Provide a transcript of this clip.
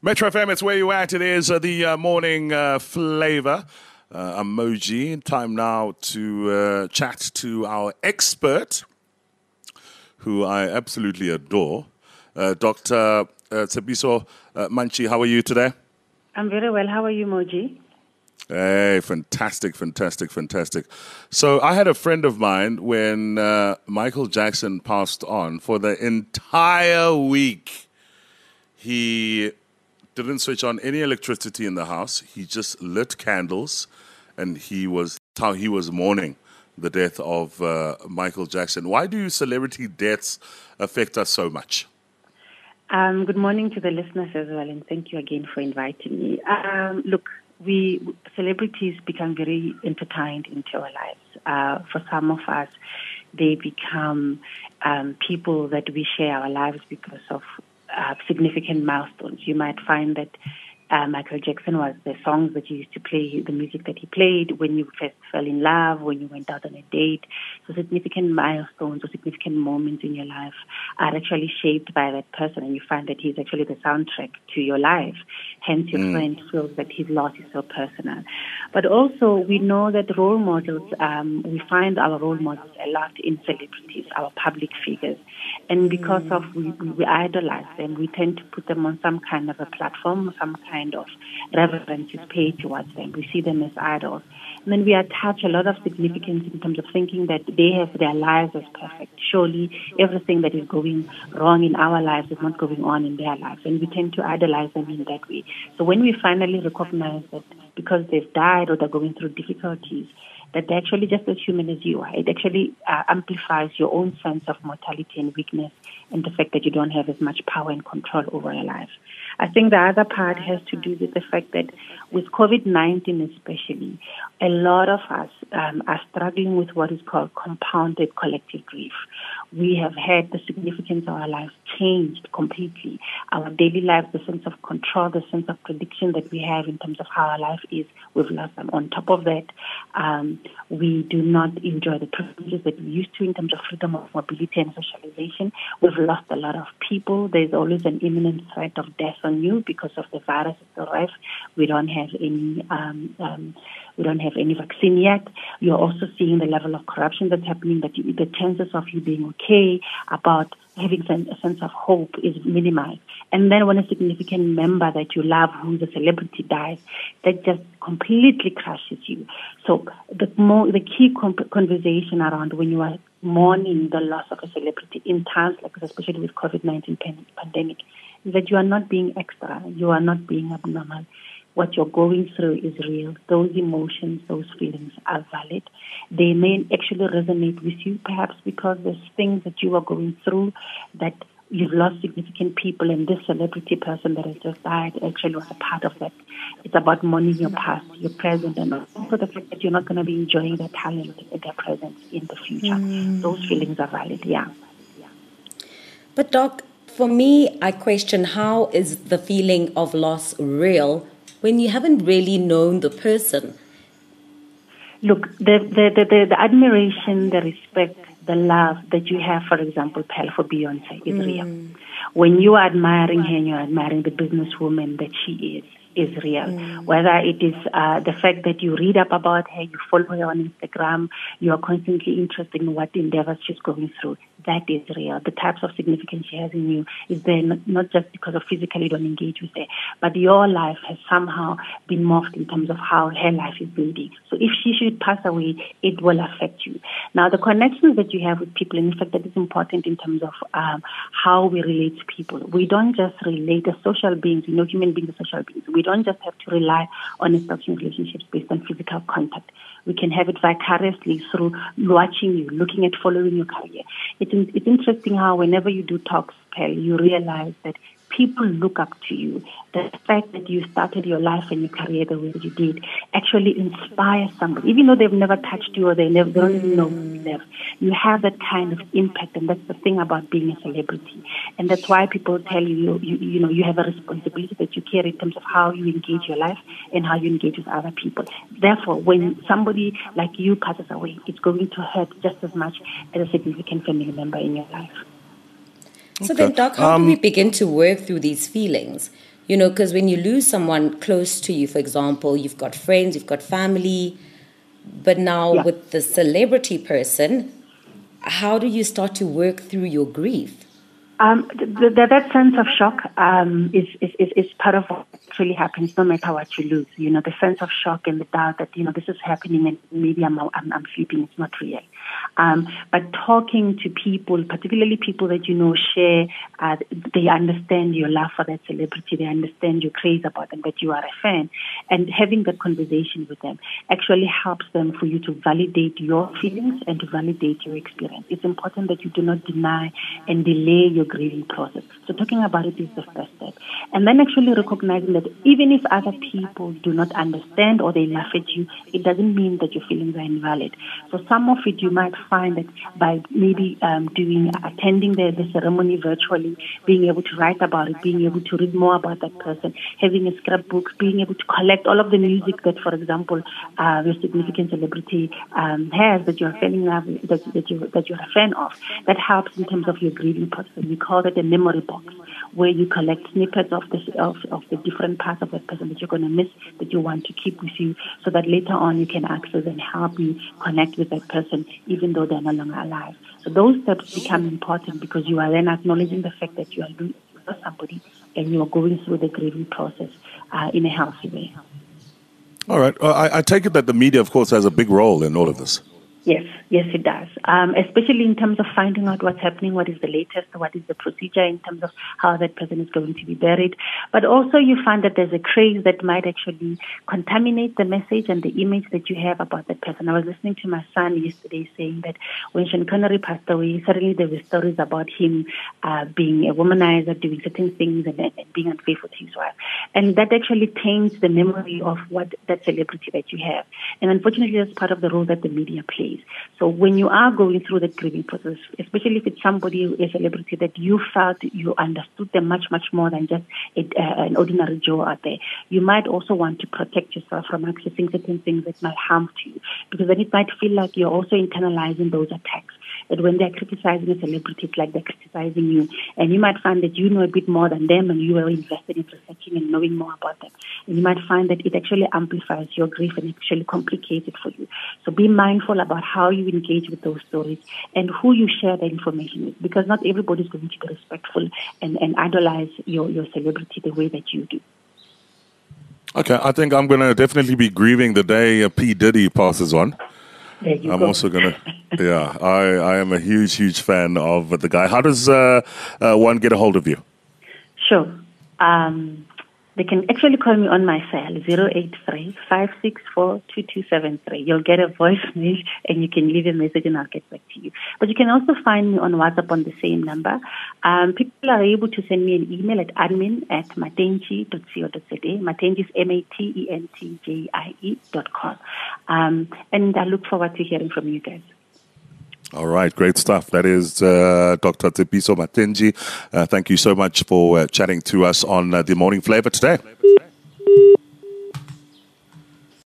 Metro FM, it's where you at. It is uh, the uh, morning uh, flavor uh, emoji. Time now to uh, chat to our expert, who I absolutely adore, uh, Dr. Uh, Tshepiso uh, Matentjie. How are you today? I'm very well. How are you, Moji? Hey, fantastic, fantastic, fantastic. So, I had a friend of mine when uh, Michael Jackson passed on for the entire week. He didn't switch on any electricity in the house. He just lit candles, and he was how he was mourning the death of uh, Michael Jackson. Why do celebrity deaths affect us so much? Um, good morning to the listeners as well, and thank you again for inviting me. Um, look, we celebrities become very intertwined into our lives. Uh, for some of us, they become um, people that we share our lives because of uh, significant milestones. You might find that uh, Michael Jackson was the songs that you used to play, the music that he played when you first fell in love, when you went out on a date. So significant milestones or significant moments in your life are actually shaped by that person, and you find that he's actually the soundtrack to your life. Hence, your mm. friend feels that his loss is so personal. But also, we know that role models, um, we find our role models a lot in celebrities, our public figures. And because mm. of we, we idolize them, we tend to put them on some kind of a platform, some kind of reverence is paid towards them. We see them as idols. And then we attach a lot of significance in terms of thinking that they have their lives as perfect. Surely everything that is going wrong in our lives is not going on in their lives. And we tend to idolize them in that way. So when we finally recognize that because they've died or they're going through difficulties, that they're actually just as human as you are. It actually uh, amplifies your own sense of mortality and weakness and the fact that you don't have as much power and control over your life. I think the other part has to do with the fact that with COVID 19 especially, a lot of us um, are struggling with what is called compounded collective grief. We have had the significance of our lives changed completely. Our daily lives, the sense of control, the sense of prediction that we have in terms of how our life is, we've lost them. On top of that, um, we do not enjoy the privileges that we used to in terms of freedom of mobility and socialization. We've lost a lot of people. There's always an imminent threat of death on you because of the virus itself. We don't have any um, um, we don't have any vaccine yet. You're also seeing the level of corruption that's happening. That you, the chances of you being okay about having a sense of hope is minimized. And then when a significant member that you love, who's a celebrity, dies, that just completely crushes you. So the more the key conversation around when you are mourning the loss of a celebrity in times like this, especially with COVID-19 pandemic, is that you are not being extra, you are not being abnormal. What you're going through is real. Those emotions, those feelings are valid. They may actually resonate with you, perhaps because there's things that you are going through that you've lost significant people, and this celebrity person that has just died actually was a part of that. It's about mourning your past, your present, and also the fact that you're not going to be enjoying their talent and their presence in the future. Mm. Those feelings are valid, yeah. But, Doc, for me, I question how is the feeling of loss real when you haven't really known the person? Look, the, the, the, the, admiration, the respect, the love that you have, for example, for Beyonce is mm. real. When you are admiring her and you're admiring the businesswoman that she is, is real. Mm. Whether it is uh, the fact that you read up about her, you follow her on Instagram, you are constantly interested in what endeavors she's going through that is real. The types of significance she has in you is there not, not just because of physically you don't engage with her, but your life has somehow been morphed in terms of how her life is building. So if she should pass away, it will affect you. Now, the connections that you have with people, and in fact, that is important in terms of um, how we relate to people. We don't just relate as social beings, you know, human beings are social beings. We don't just have to rely on establishing relationships based on physical contact. We can have it vicariously through watching you, looking at following your career. It's, it's interesting how whenever you do talks, Kelly, you realize that people look up to you. The fact that you started your life and your career the way you did actually inspires somebody, even though they've never touched you or they never they don't even know you live. You have that kind of impact, and that's the thing about being a celebrity. And that's why people tell you, you, you know, you have a responsibility that you carry in terms of how you engage your life and how you engage with other people. Therefore, when somebody like you passes away, it's going to hurt just as much as a significant family member in your life. So okay. then, Doc, how um, do we um, begin to work through these feelings? You know, because when you lose someone close to you, for example, you've got friends, you've got family, but now yeah. with the celebrity person, how do you start to work through your grief? Um, that sense of shock um, is, is, is part of what really happens no matter what you lose. You know, the sense of shock and the doubt that, you know, this is happening and maybe I'm, I'm, I'm sleeping, it's not real. Um, but talking to people, particularly people that you know share, uh, they understand your love for that celebrity, they understand your craze about them, that you are a fan, and having that conversation with them actually helps them for you to validate your feelings and to validate your experience. It's important that you do not deny and delay your grieving process. So talking about it is the first step. And then actually recognizing that even if other people do not understand or they laugh at you, it doesn't mean that your feelings are invalid. So some of it you might find that by maybe um, doing, attending the, the ceremony virtually, being able to write about it, being able to read more about that person, having a scrapbook, being able to collect all of the music that, for example, uh, your significant celebrity um, has that you're love, that, that, you, that you're a fan of, that helps in terms of your grieving process. We call it a memory box where you collect snippets of the, of, of the different parts of that person that you're going to miss, that you want to keep with you, so that later on you can access and help you connect with that person, even though they're no longer alive. So those steps become important because you are then acknowledging the fact that you are losing somebody and you are going through the grieving process uh, in a healthy way. All right. I, I take it that the media, of course, has a big role in all of this. Yes, yes, it does. Um, especially in terms of finding out what's happening, what is the latest, what is the procedure in terms of how that person is going to be buried. But also, you find that there's a craze that might actually contaminate the message and the image that you have about that person. I was listening to my son yesterday saying that when Sean Connery passed away, suddenly there were stories about him uh, being a womanizer, doing certain things, and, and being unfaithful to his wife. And that actually taints the memory of what that celebrity that you have. And unfortunately, that's part of the role that the media plays. So when you are going through the grieving process, especially if it's somebody, a celebrity that you felt you understood them much, much more than just a, uh, an ordinary Joe out there, you might also want to protect yourself from accessing certain things that might harm to you, because then it might feel like you're also internalizing those attacks that when they're criticizing a celebrity, it's like they're criticizing you. And you might find that you know a bit more than them and you are invested in researching and knowing more about them. And you might find that it actually amplifies your grief and actually complicates it for you. So be mindful about how you engage with those stories and who you share the information with because not everybody is going to be respectful and, and idolize your, your celebrity the way that you do. Okay, I think I'm going to definitely be grieving the day P. Diddy passes on. I'm go. also gonna, yeah, I, I am a huge, huge fan of the guy. How does uh, uh, one get a hold of you? Sure. Um, they can actually call me on my cell, 083 564 You'll get a voice voicemail and you can leave a message and I'll get back to you. But you can also find me on WhatsApp on the same number. Um, people are able to send me an email at admin at matentjie.co.za. Matentjie is M-A-T-E-N-T-J-I-E dot com. Um, and I look forward to hearing from you guys. All right, great stuff. That is uh, Dr. Tshepiso Matentjie. Uh, thank you so much for uh, chatting to us on uh, the Morning Flavor today.